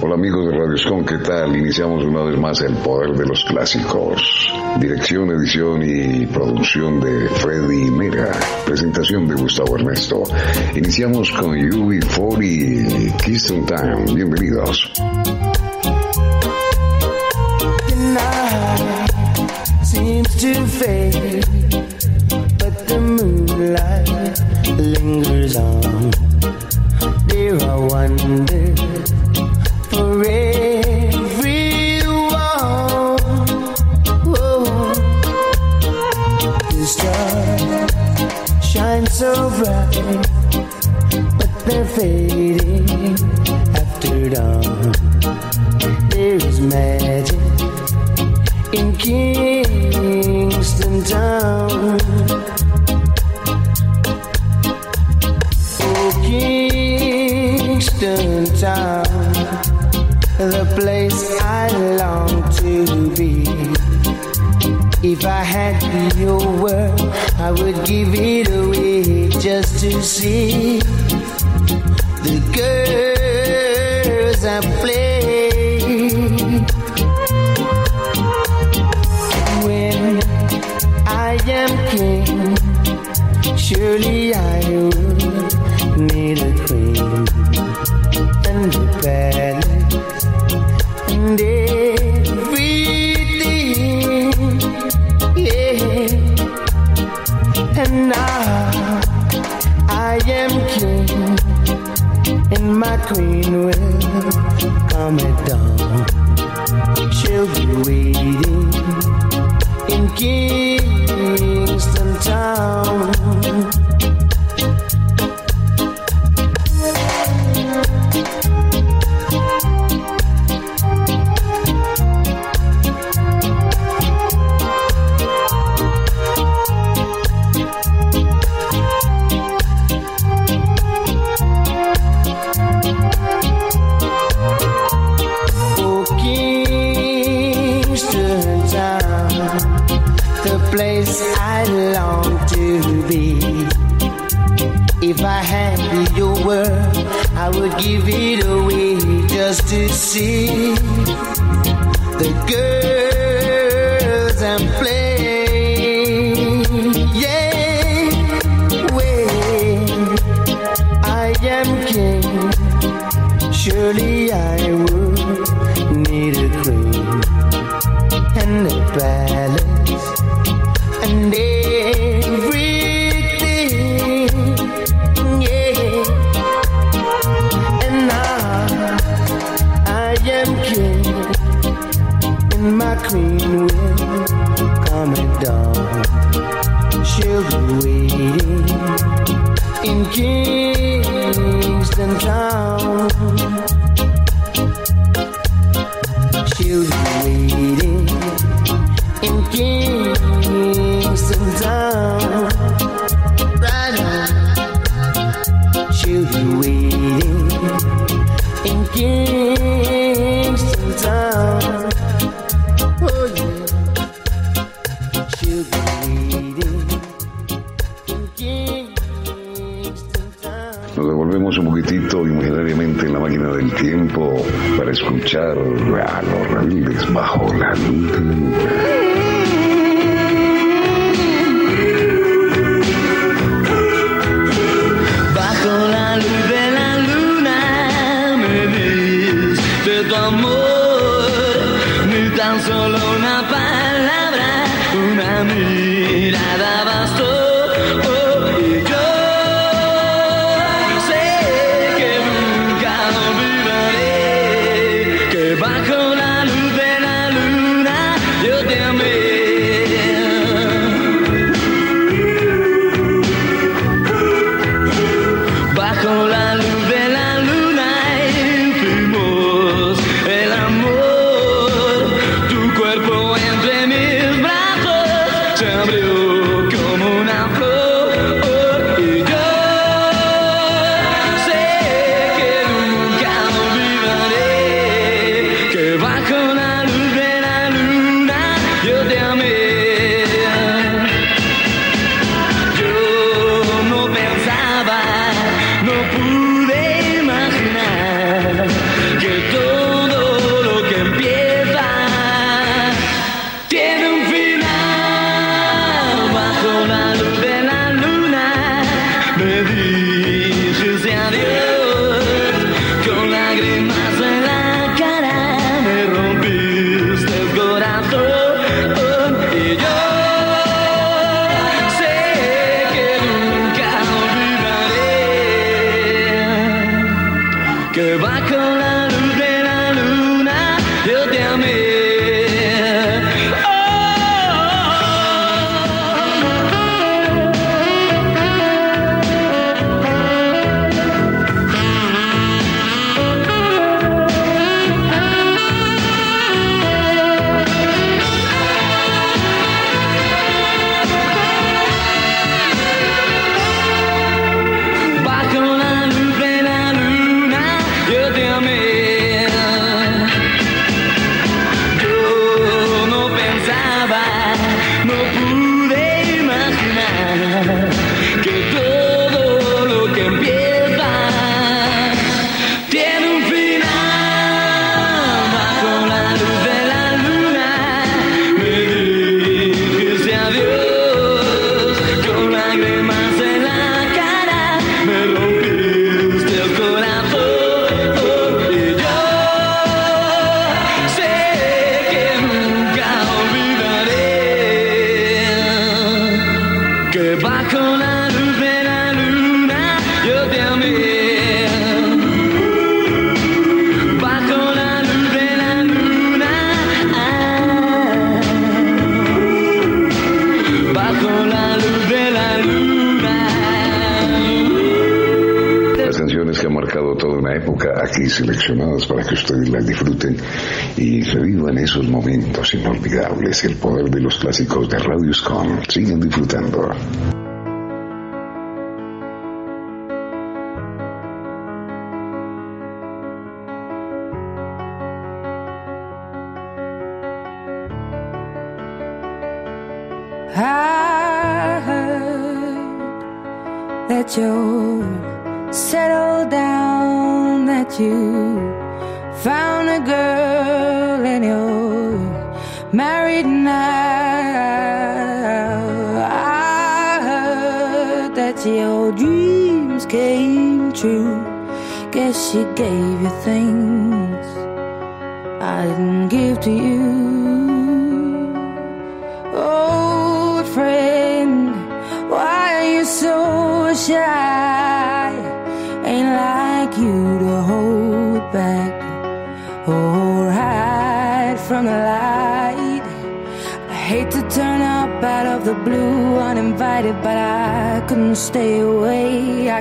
Hola amigos de Radio Scon, ¿qué tal? Iniciamos una vez más El Poder de los Clásicos. Dirección, edición y producción de Freddy Mera. Presentación de Gustavo Ernesto. Iniciamos con UB40 Keystone Time. Bienvenidos. Tonight seems. bad.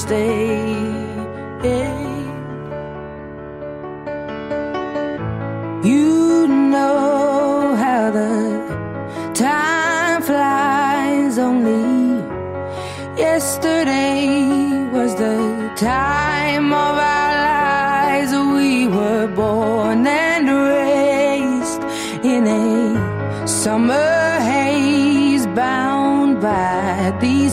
Stay.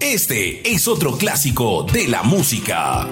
Este es otro clásico de la música.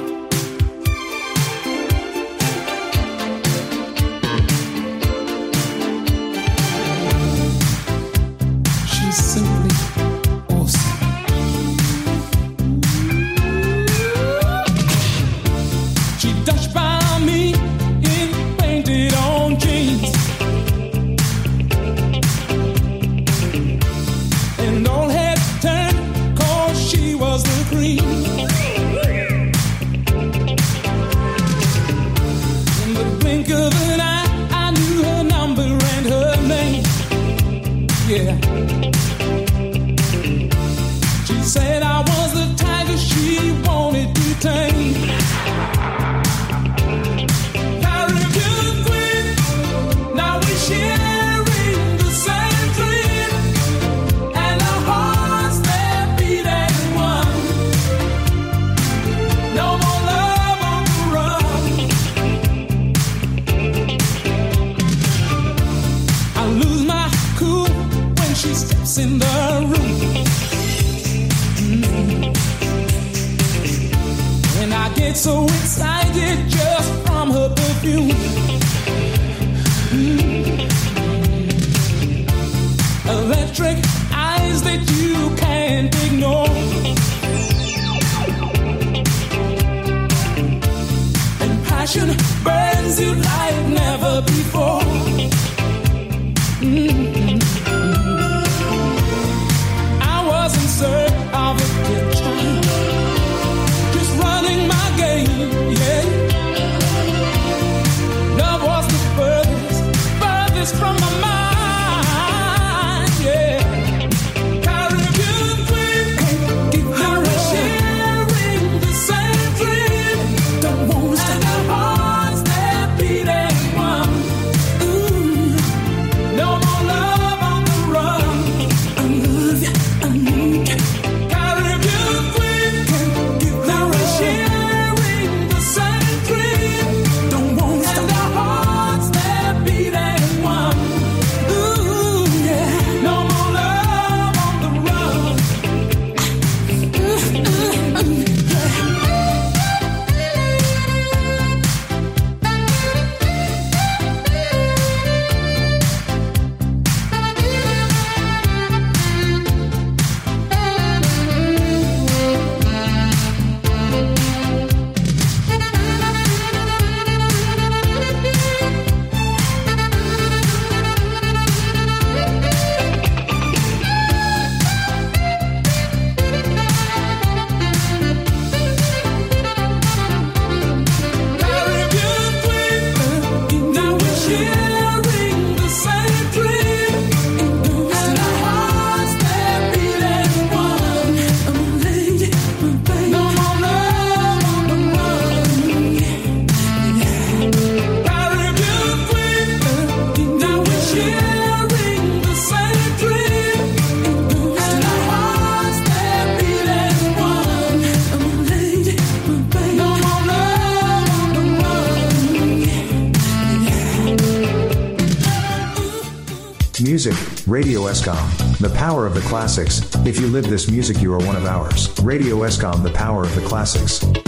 ESCOM, the power of the classics. If you live this music, you are one of ours. Radio ESCOM, the power of the classics.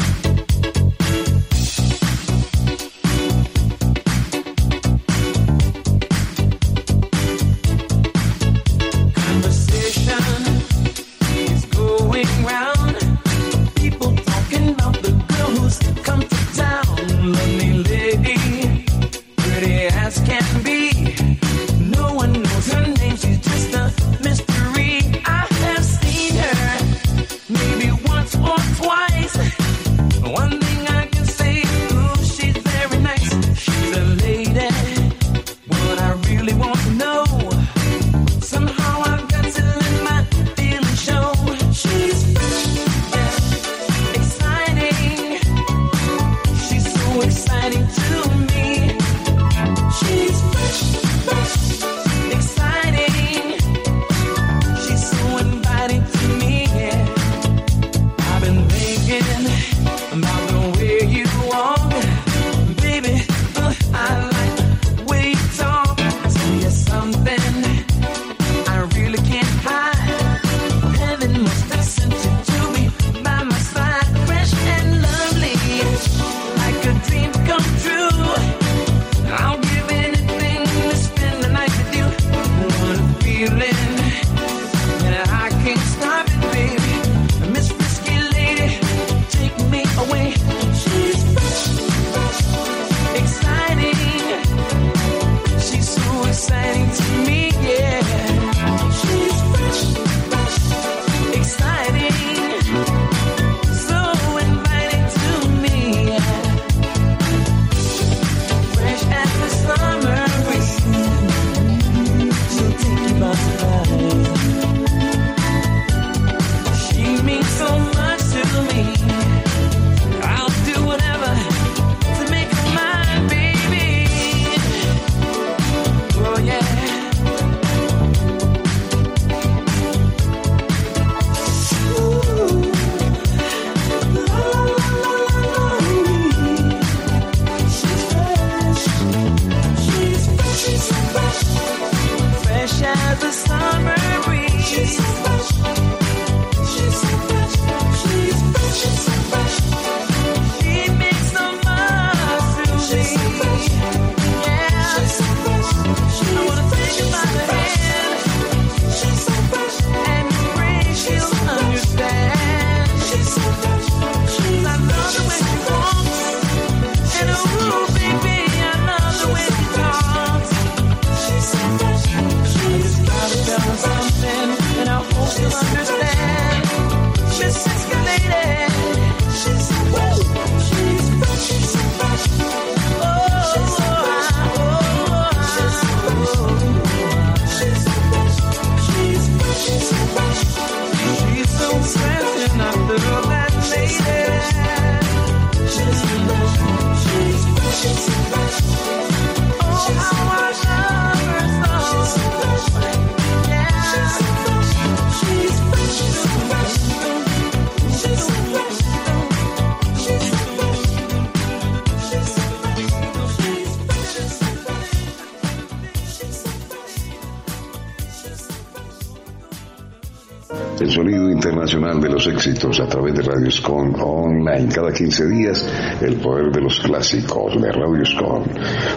De los Éxitos a través de Radio Scon Online. Cada 15 días, el poder de los clásicos de Radio Scon.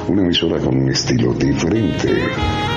Una emisora con un estilo diferente.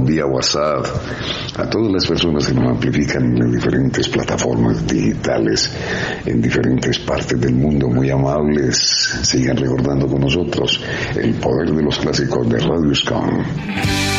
vía WhatsApp a todas las personas que nos amplifican en las diferentes plataformas digitales en diferentes partes del mundo muy amables. Sigan recordando con nosotros el poder de los clásicos de Radio Scon.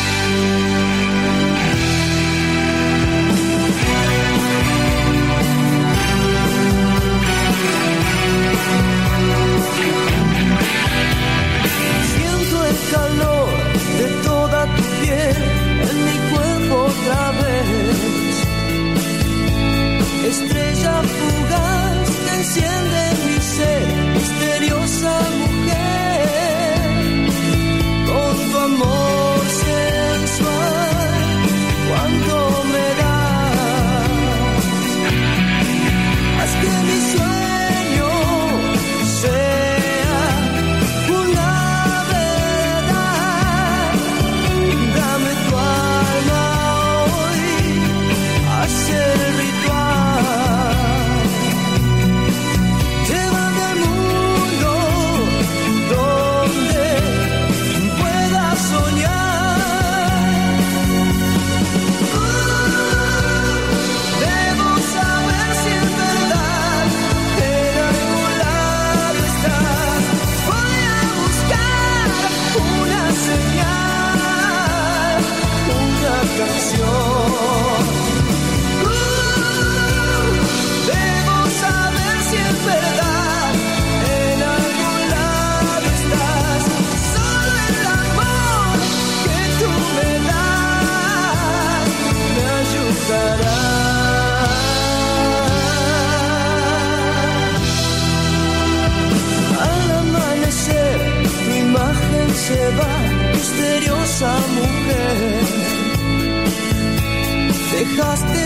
mujer. Dejaste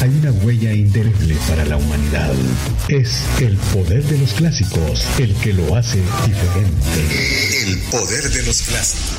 hay una huella indeleble para la humanidad. Es el poder de los clásicos el que lo hace diferente. El poder de los clásicos.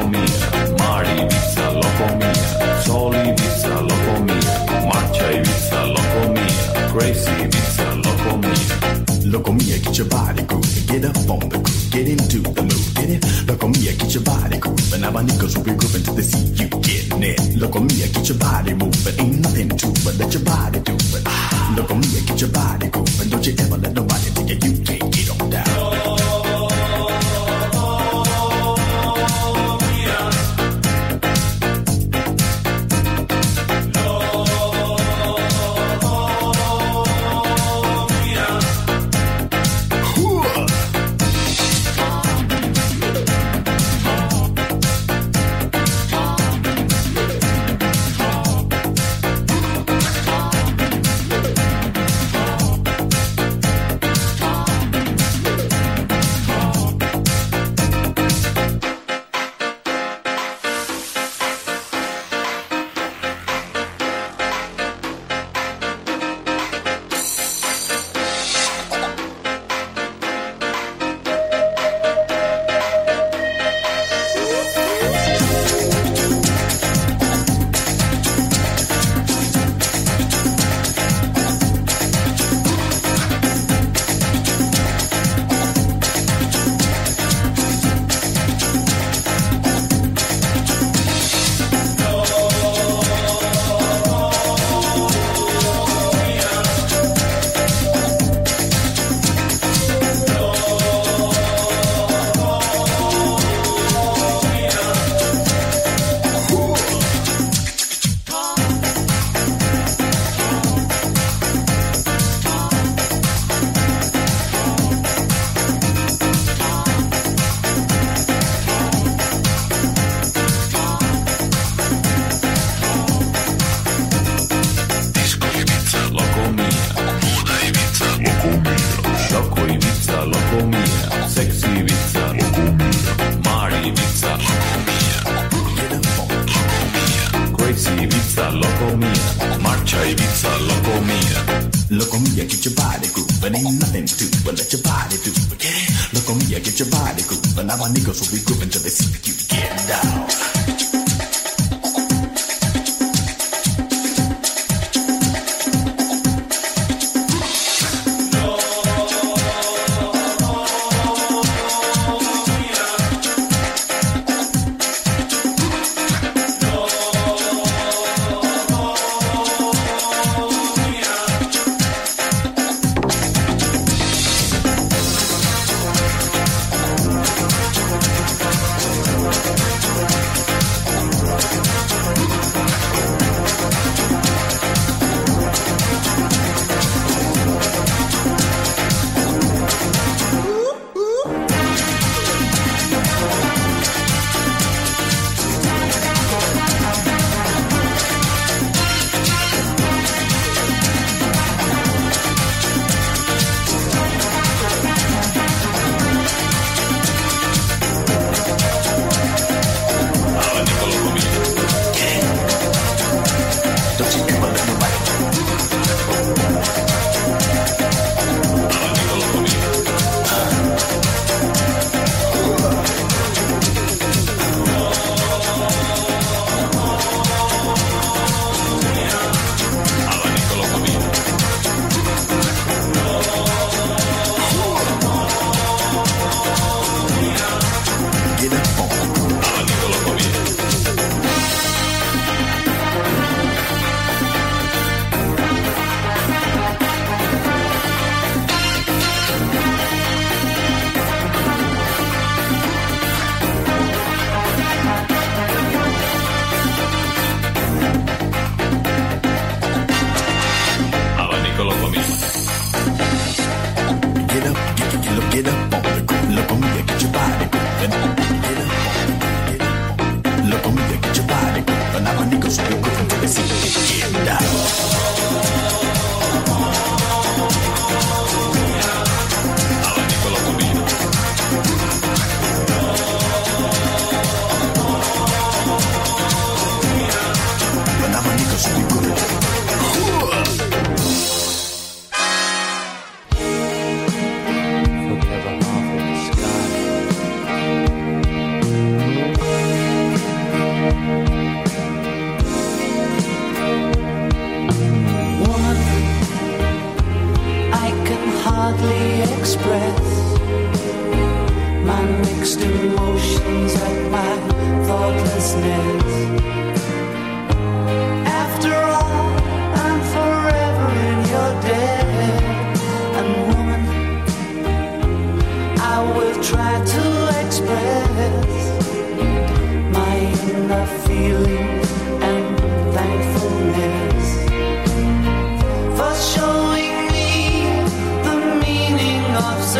lopomia, Mari Ibiza lopomia, Sol Ibiza lopomia, Marcha Ibiza lopomia, Gracie Ibiza lopomia. Locomia, get your body grooving, get up on the groove, get into the mood, get it? Locomia, get your body grooving, now my niggas will be grooving to the sea, you get it? Locomia, get your body moving, ain't nothing to but let your body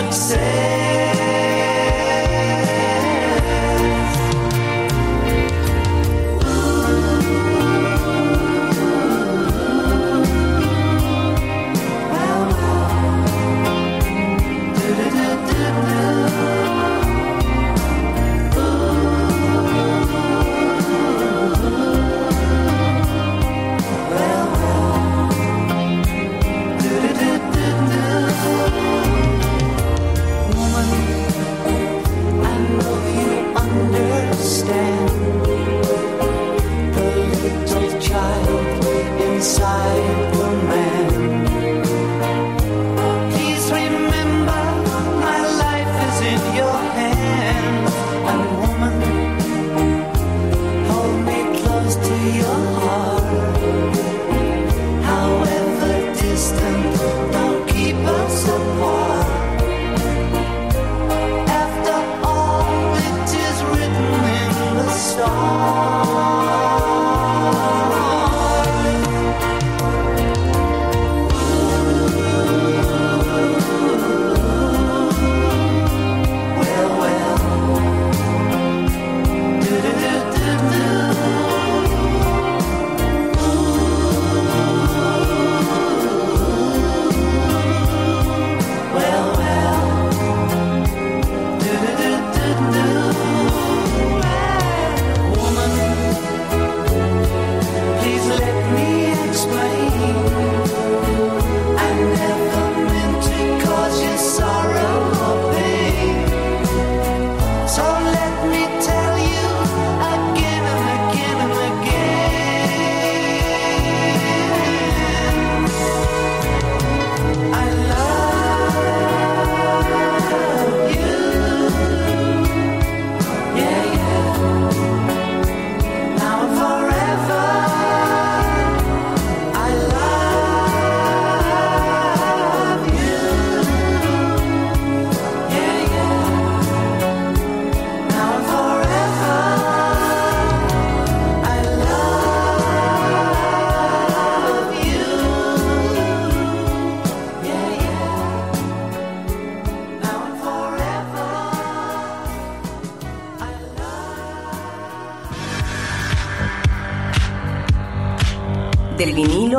success.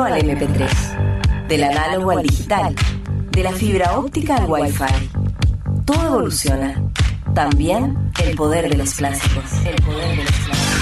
al MP3, del análogo al digital, de la fibra óptica al Wi-Fi. Todo evoluciona. También el poder de los clásicos. El poder de los clásicos.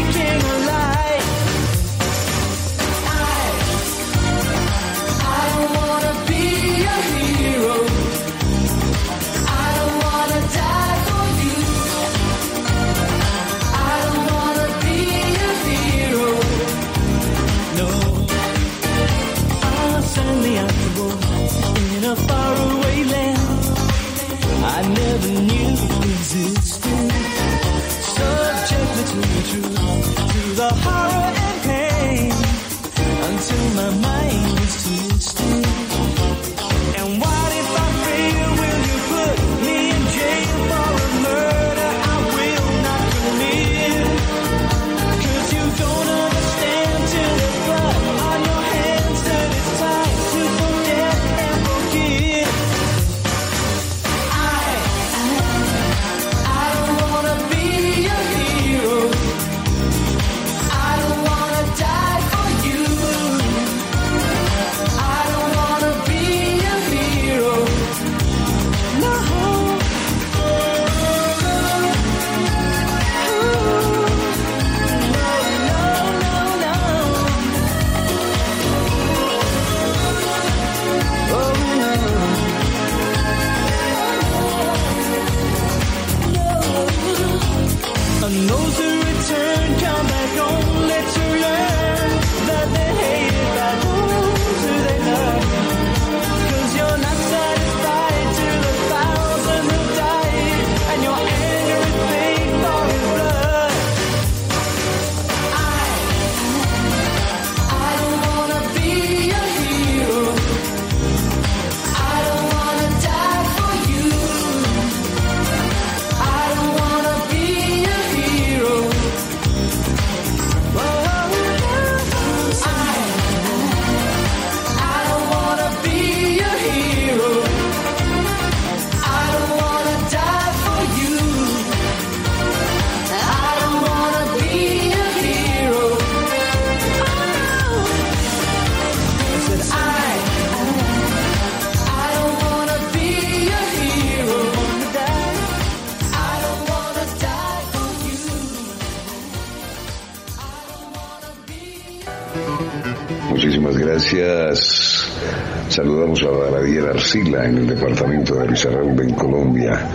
Sila en el departamento de Risaralda en Colombia,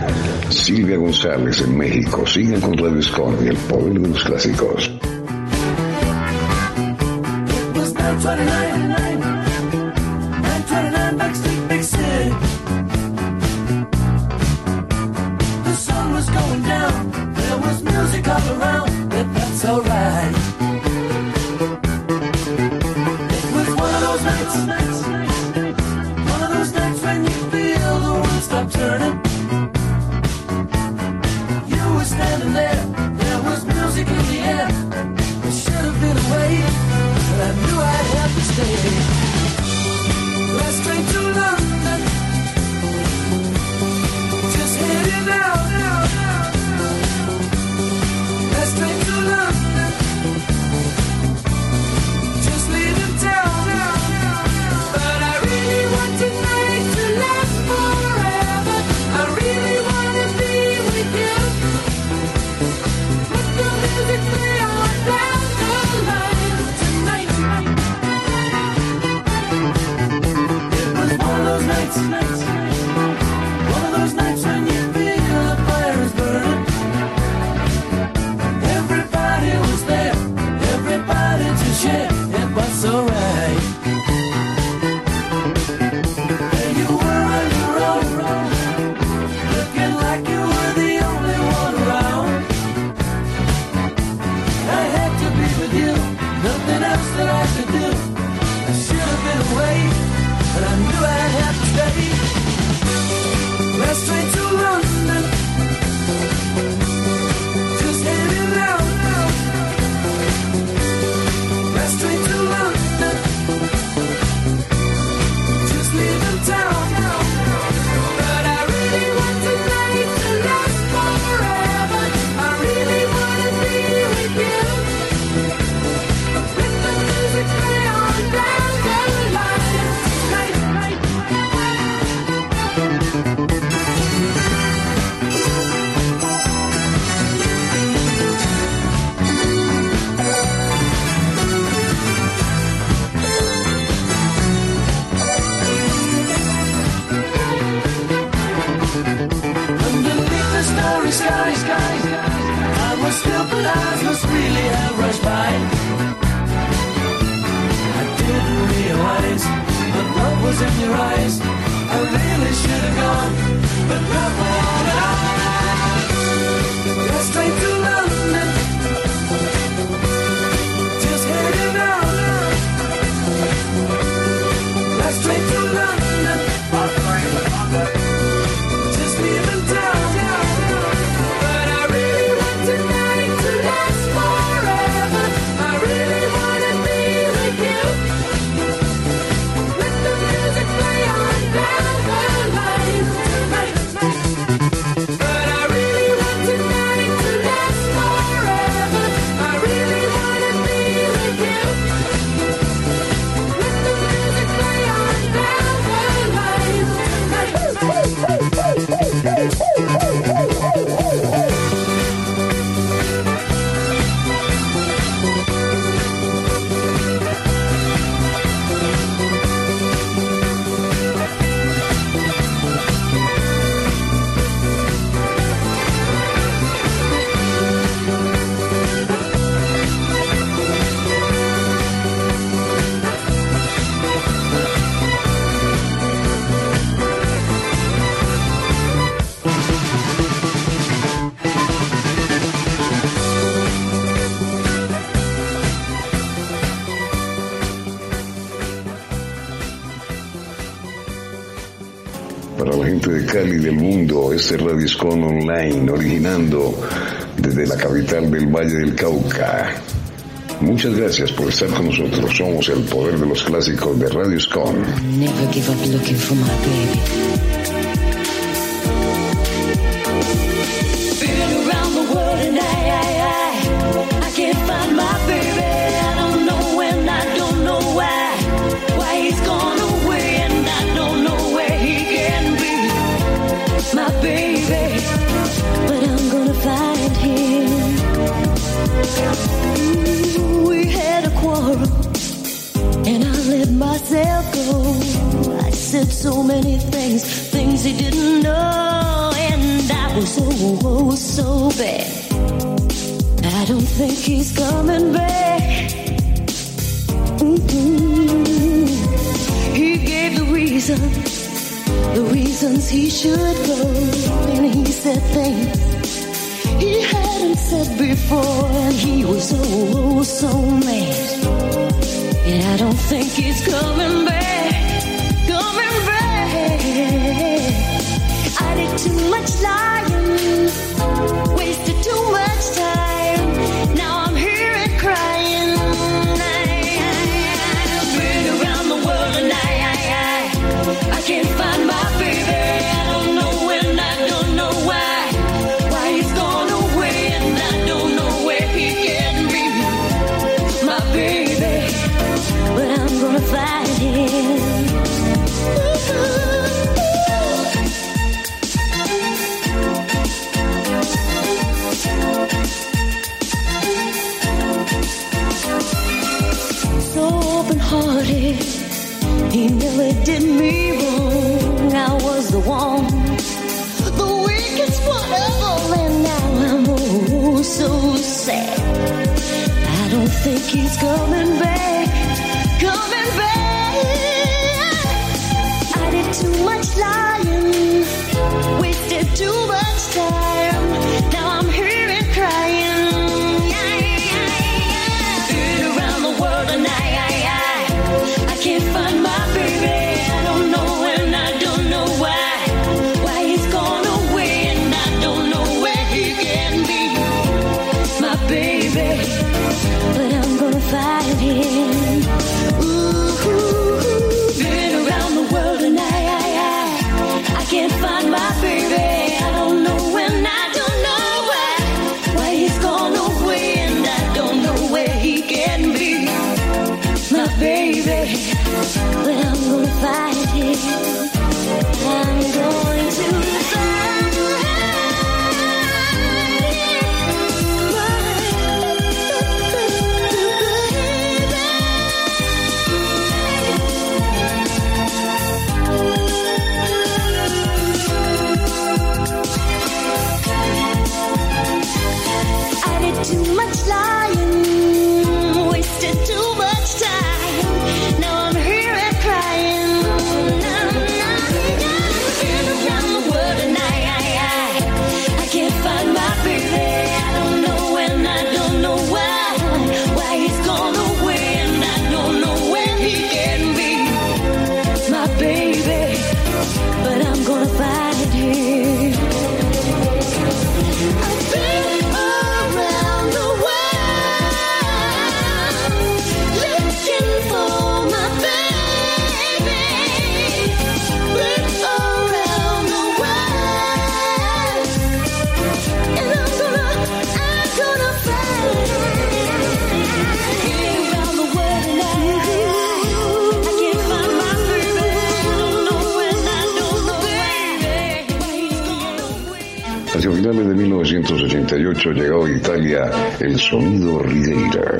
Silvia González en México. Sigan con Radio y el poder de los clásicos. este Radiscon Online, originando desde la capital del Valle del Cauca. Muchas gracias por estar con nosotros. Somos el poder de los clásicos de Radio Scon. let myself go. I said so many things, things he didn't know, and I was oh, oh so bad. I don't think he's coming back. Mm-hmm. He gave the reason, the reasons he should go, and he said things he hadn't said before, and he was oh, oh so mad. And I don't think he's coming back, coming back. I did too much lying. keeps coming back, coming back. I did too much lying, wasted too much. El sonido Rideira.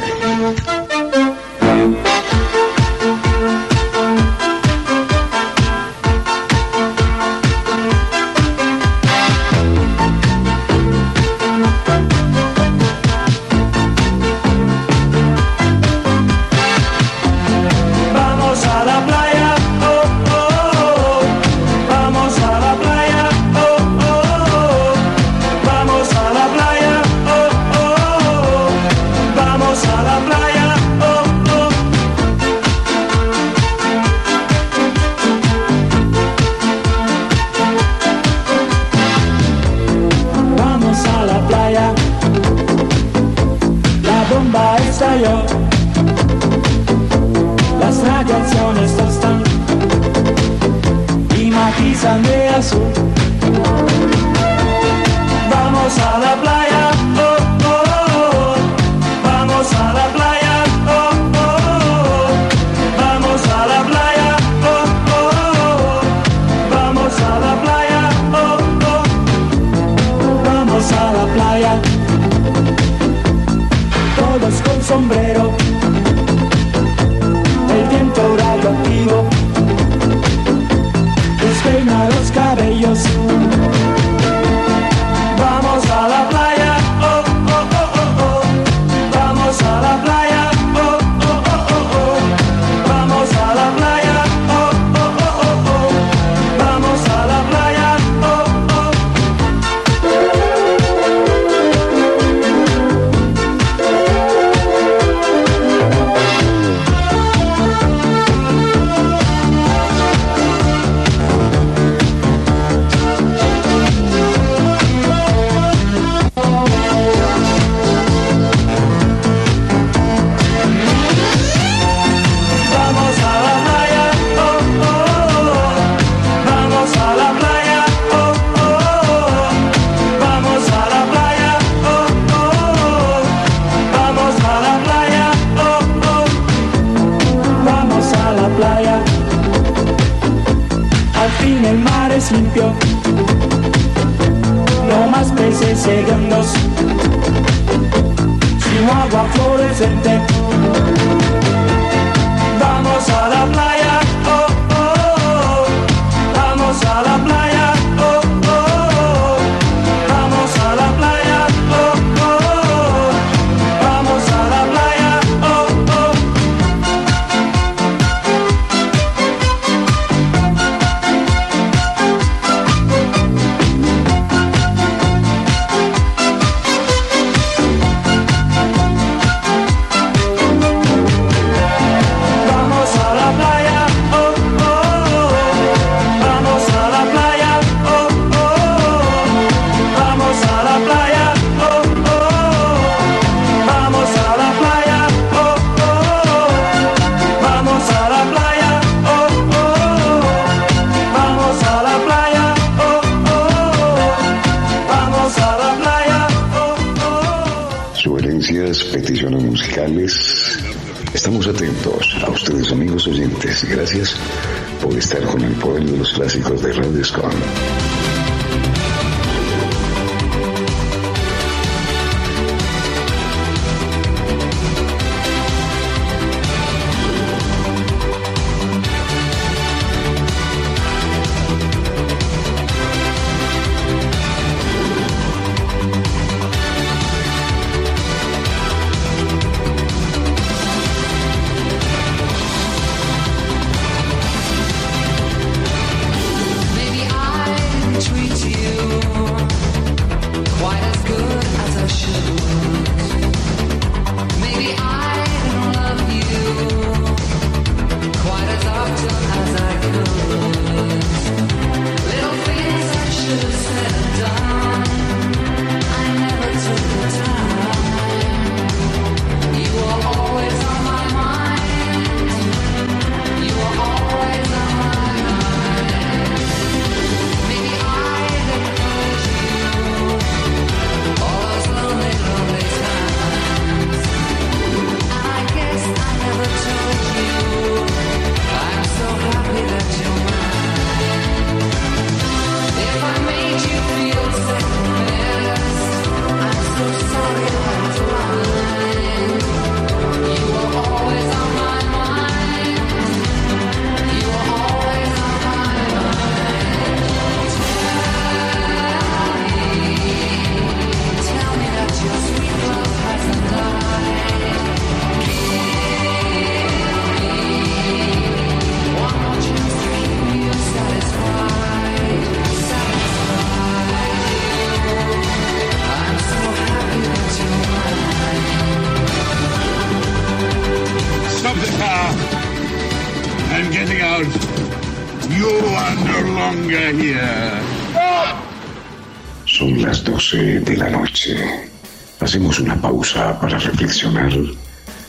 Reflexionar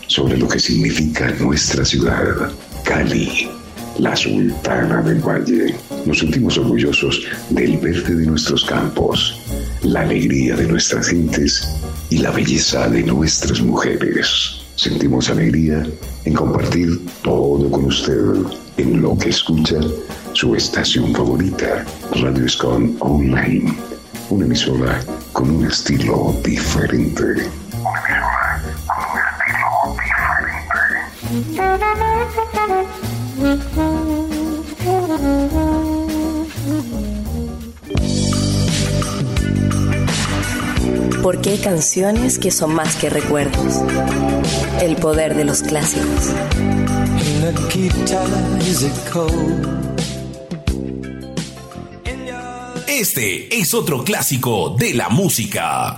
sobre lo que significa nuestra ciudad, Cali, la sultana del valle. Nos sentimos orgullosos del verde de nuestros campos, la alegría de nuestras gentes y la belleza de nuestras mujeres. Sentimos alegría en compartir todo con usted en lo que escucha su estación favorita, Radio Escon Online. Una emisora con un estilo diferente. Porque hay canciones que son más que recuerdos. El poder de los clásicos. Este es otro clásico de la música.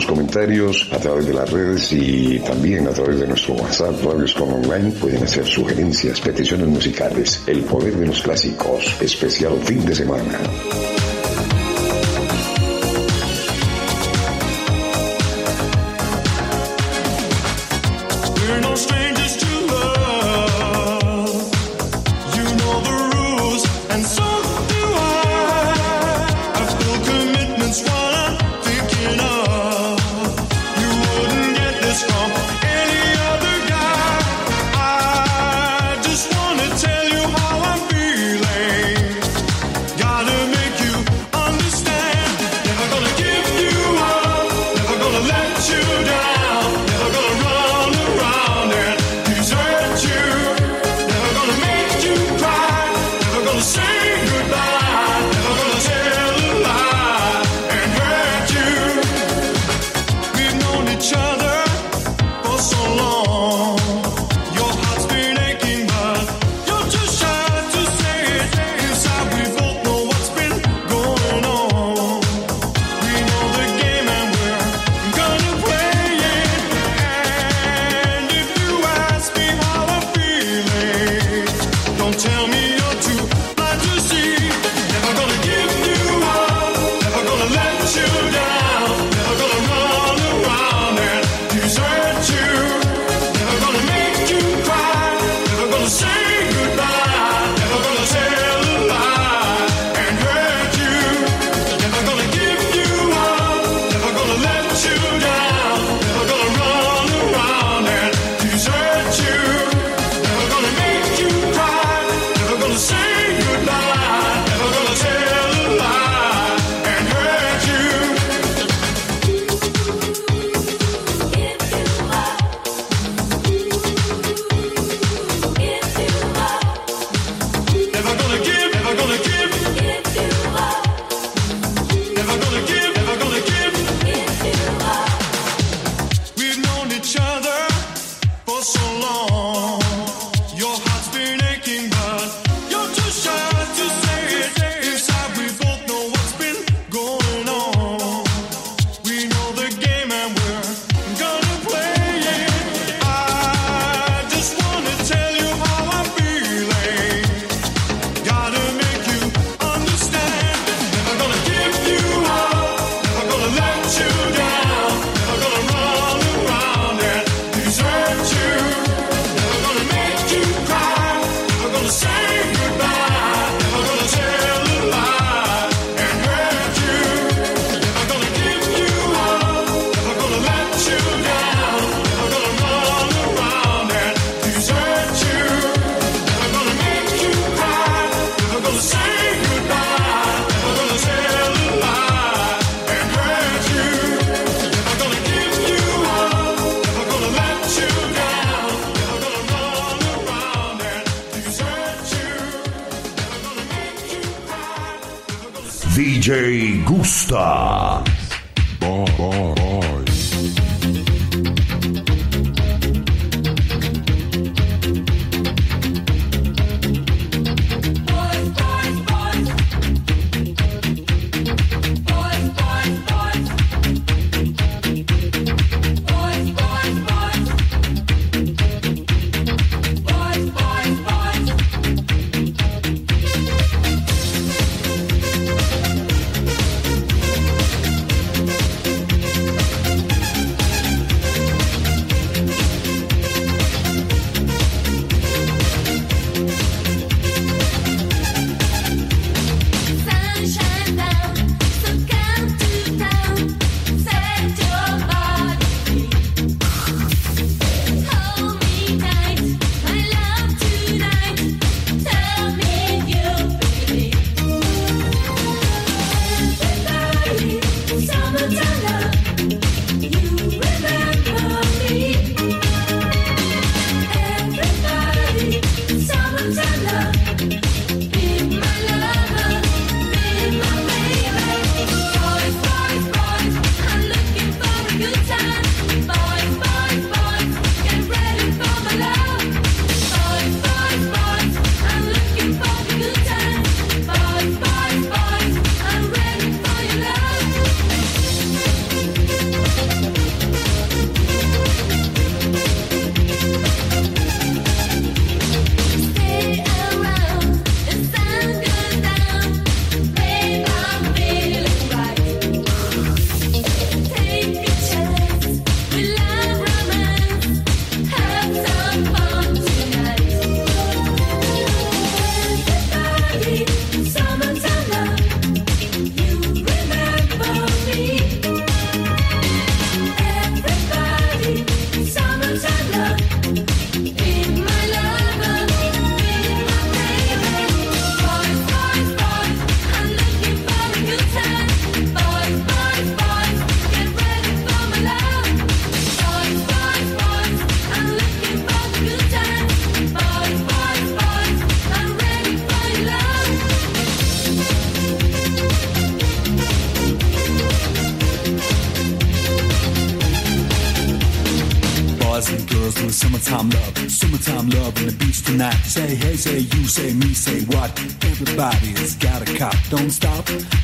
sus comentarios a través de las redes y también a través de nuestro WhatsApp, Radios con Online, pueden hacer sugerencias, peticiones musicales, el poder de los clásicos, especial fin de semana.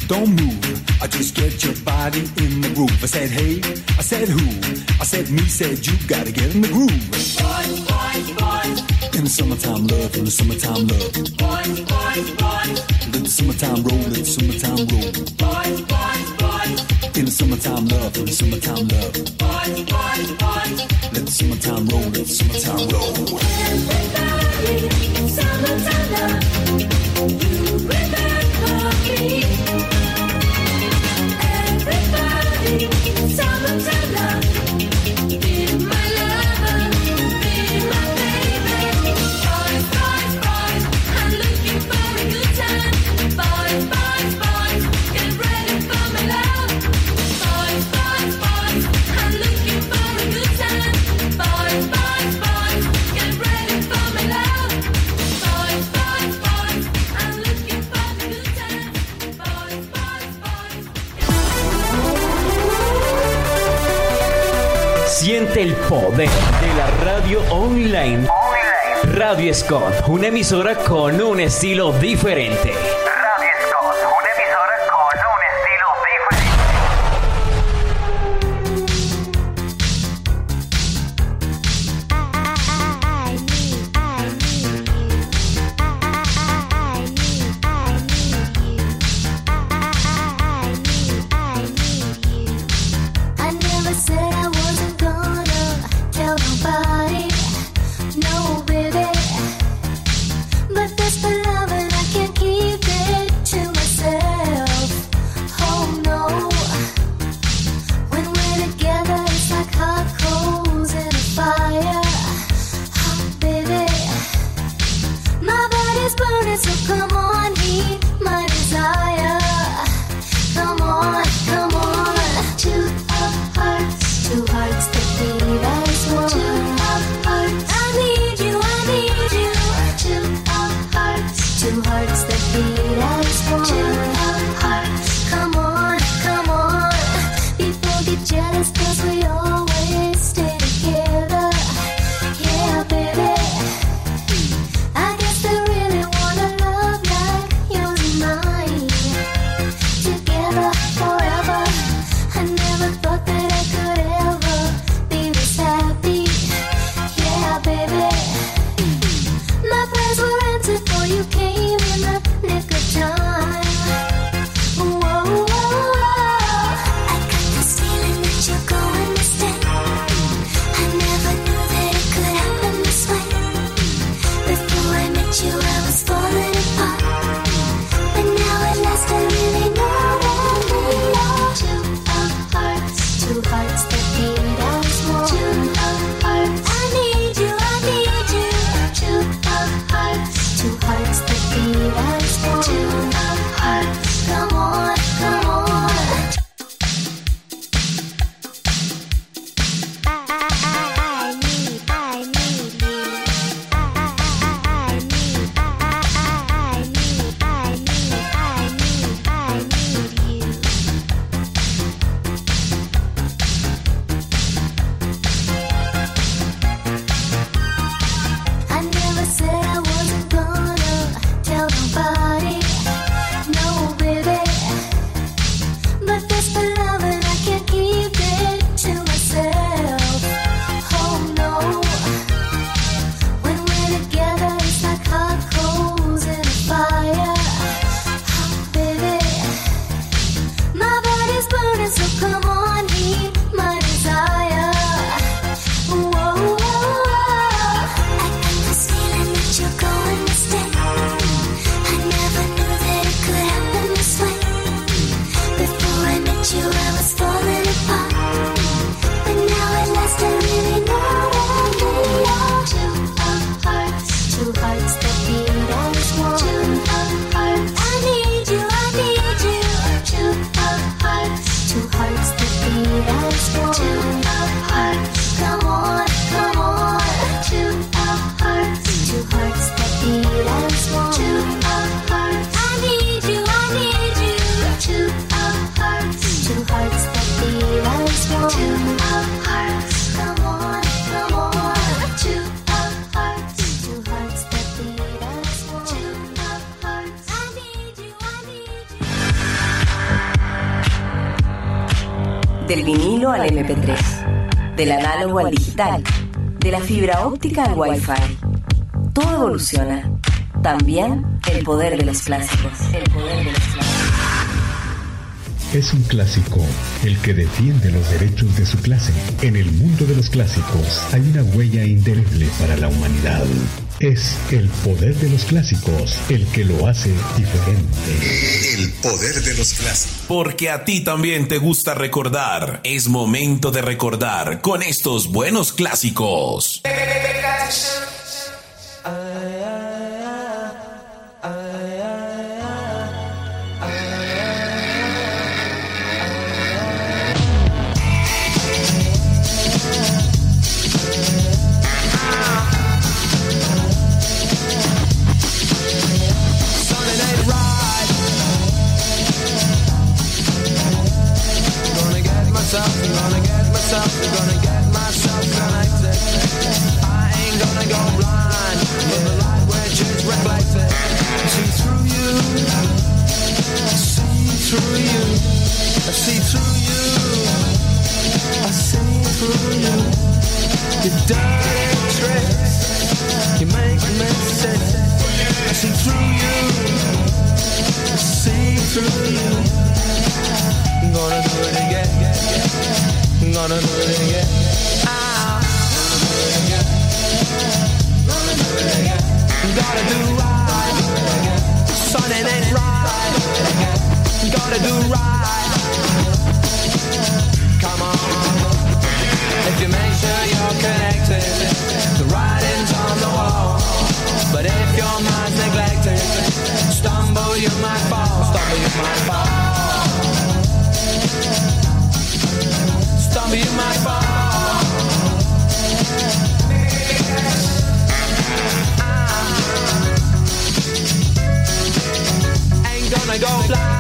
don't move. I just get your body in the groove. I said, hey, I said who? I said me, said you gotta get in the groove. Boys, boys, boys. In the summertime love, in the summertime love. estilo diferente. MP3, del análogo al digital, de la fibra óptica al Wi-Fi. Todo evoluciona. También el poder de los clásicos. El poder de los clásicos. Es un clásico, el que defiende los derechos de su clase. En el mundo de los clásicos hay una huella indeleble para la humanidad. Es el poder de los clásicos el que lo hace diferente. El poder de los clásicos. Porque a ti también te gusta recordar. Es momento de recordar con estos buenos clásicos. I see through you, I see through you. Your dirty tricks, you make me sick. I see through you. I see through you. I'm gonna do it again. I'm gonna do it again. Gonna do it again. Gotta do right. Son, it ain't right. Gotta do right. You're connected, the writing's on the wall. But if your mind's neglected, stumble you might fall, stumble you might fall. Stumble you might fall. Ain't gonna go blind.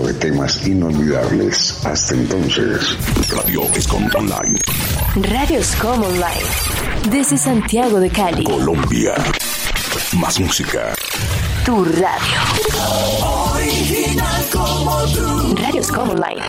De temas inolvidables. Hasta entonces. Radio Escom Online. Radio Scom Online. Desde Santiago de Cali. Colombia. Más música. Tu radio. Original como tú. Radios Online.